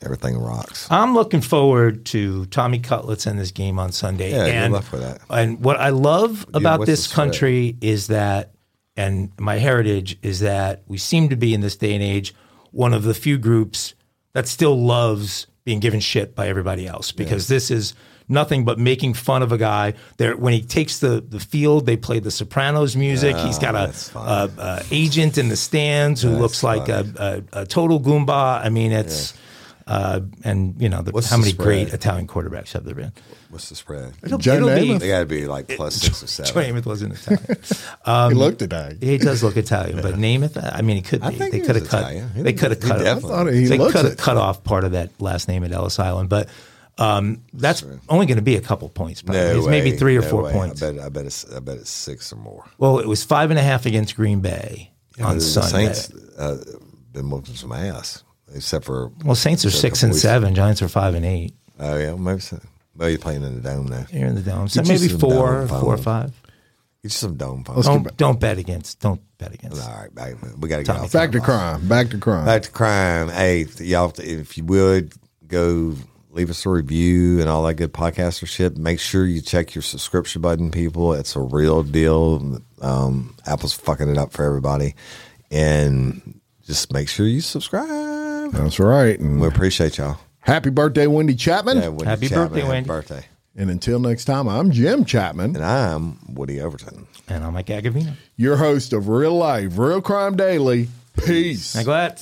S2: everything rocks.
S3: I'm looking forward to Tommy Cutlets in this game on Sunday.
S2: Yeah, good
S3: and,
S2: luck with that.
S3: And what I love about this
S2: the spread?
S3: country is that, and my heritage is that we seem to be in this day and age one of the few groups that still loves being given shit by everybody else because this is nothing but making fun of a guy. There, when he takes the the field, they play the Sopranos music. He's got a,
S2: Oh, that's fun.
S3: a, a agent in the stands who looks like a, a, a total goomba. I mean, it's. Uh, and you know the,
S2: What's
S3: how
S2: the
S3: many great? Italian quarterbacks have there been?
S2: What's the spread?
S1: Joe
S3: it'll be-
S2: They got to be like plus six or seven.
S3: Joe
S2: seven.
S3: Namath wasn't Italian.
S1: he looked today.
S3: he does look Italian, but Namath. I mean, he could be.
S2: I think
S3: they could have cut.
S2: Italian.
S3: They could have cut.
S2: definitely-
S1: I thought he
S3: they could have cut off part of that last name at Ellis Island, but um, that's only going to be a couple points. Probably.
S2: No
S3: it's maybe three or
S2: no
S3: four
S2: way.
S3: points.
S2: I bet. I bet it's. I bet it's six or more.
S3: Well, it was five and a half against Green Bay on
S2: the
S3: Sunday.
S2: Saints uh, been whooping some ass, except for.
S3: well, Saints are six
S2: couple
S3: and
S2: weeks.
S3: seven. Giants are five and eight.
S2: Oh yeah, maybe. So. Well, you're playing in the dome now.
S3: You're in the dome, so maybe four, four or
S2: phone.
S3: five.
S2: you some dome phone.
S1: Let's get
S2: All
S1: back-
S3: Don't don't bet against. Don't bet against.
S2: All right, back, we got to get
S1: Back to crime. Back to crime.
S2: Back to crime. Hey, y'all, if you would go leave us a review and all that good podcaster shit, make sure you check your subscription button, people. It's a real deal. Um, Apple's fucking it up for everybody. And just make sure you subscribe.
S1: That's right. And
S2: We appreciate y'all.
S1: happy birthday, Wendy Chapman.
S2: Yeah, Wendy
S3: Happy
S2: Chapman,
S3: birthday,
S2: happy
S3: Wendy.
S2: birthday.
S1: And until next time, I'm Jim Chapman,
S2: And I'm Woody Overton.
S3: And I'm Mike Agovino.
S1: your host of Real Life, Real Crime Daily. Peace.
S3: Now go ahead.